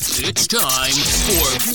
It's time for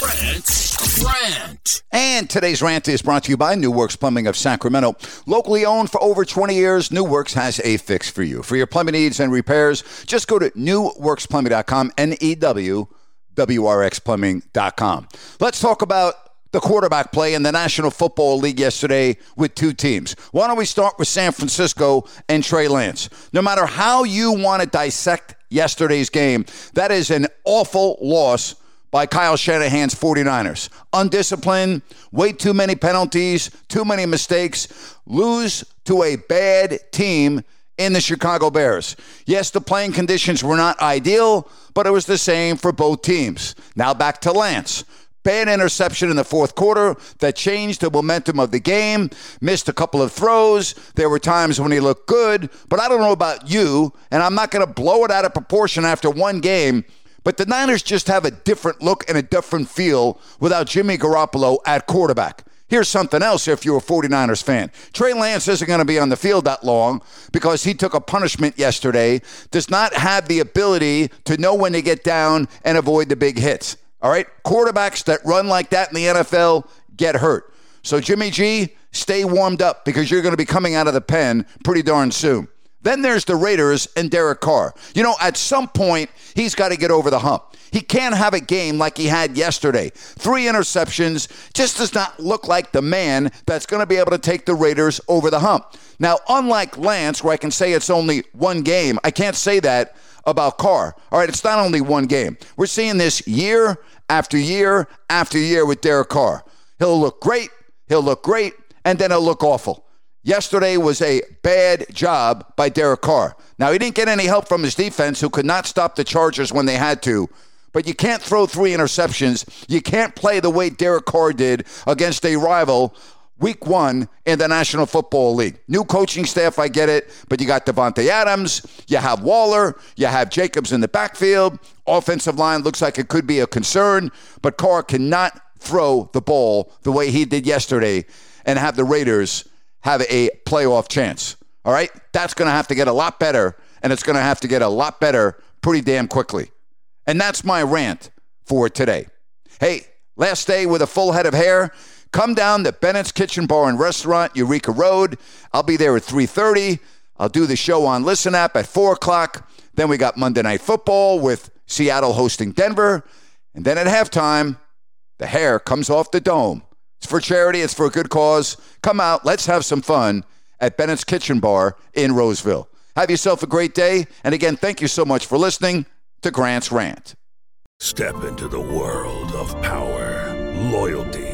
Grant's Rant. And today's rant is brought to you by New Works Plumbing of Sacramento. Locally owned for over 20 years, New Works has a fix for you. For your plumbing needs and repairs, just go to newworksplumbing.com, N E W W R X plumbing.com. Let's talk about the quarterback play in the National Football League yesterday with two teams. Why don't we start with San Francisco and Trey Lance? No matter how you want to dissect yesterday's game, that is an awful loss by Kyle Shanahan's 49ers. Undisciplined, way too many penalties, too many mistakes, lose to a bad team in the Chicago Bears. Yes, the playing conditions were not ideal, but it was the same for both teams. Now back to Lance. Bad interception in the fourth quarter that changed the momentum of the game. Missed a couple of throws. There were times when he looked good, but I don't know about you, and I'm not going to blow it out of proportion after one game. But the Niners just have a different look and a different feel without Jimmy Garoppolo at quarterback. Here's something else if you're a 49ers fan. Trey Lance isn't going to be on the field that long because he took a punishment yesterday, does not have the ability to know when to get down and avoid the big hits. All right? Quarterbacks that run like that in the NFL get hurt. So, Jimmy G, stay warmed up because you're going to be coming out of the pen pretty darn soon. Then there's the Raiders and Derek Carr. You know, at some point, he's got to get over the hump. He can't have a game like he had yesterday. Three interceptions just does not look like the man that's going to be able to take the Raiders over the hump. Now, unlike Lance, where I can say it's only one game, I can't say that about Carr. All right, it's not only one game. We're seeing this year after year after year with Derek Carr. He'll look great, he'll look great, and then he'll look awful. Yesterday was a bad job by Derek Carr. Now, he didn't get any help from his defense, who could not stop the Chargers when they had to. But you can't throw three interceptions. You can't play the way Derek Carr did against a rival week one in the National Football League. New coaching staff, I get it, but you got Davante Adams, you have Waller, you have Jacobs in the backfield. Offensive line looks like it could be a concern, but Carr cannot throw the ball the way he did yesterday and have the Raiders have a playoff chance. All right? That's going to have to get a lot better, and it's going to have to get a lot better pretty damn quickly. And that's my rant for today. Hey, last day with a full head of hair. Come down to Bennett's Kitchen Bar and Restaurant, Eureka Road. I'll be there at 3.30. I'll do the show on Listen App at 4 o'clock. Then we got Monday Night Football with Seattle hosting Denver. And then at halftime, the hair comes off the dome. It's for charity, it's for a good cause. Come out, let's have some fun at Bennett's Kitchen Bar in Roseville. Have yourself a great day. And again, thank you so much for listening to Grant's Rant. Step into the world of power, loyalty,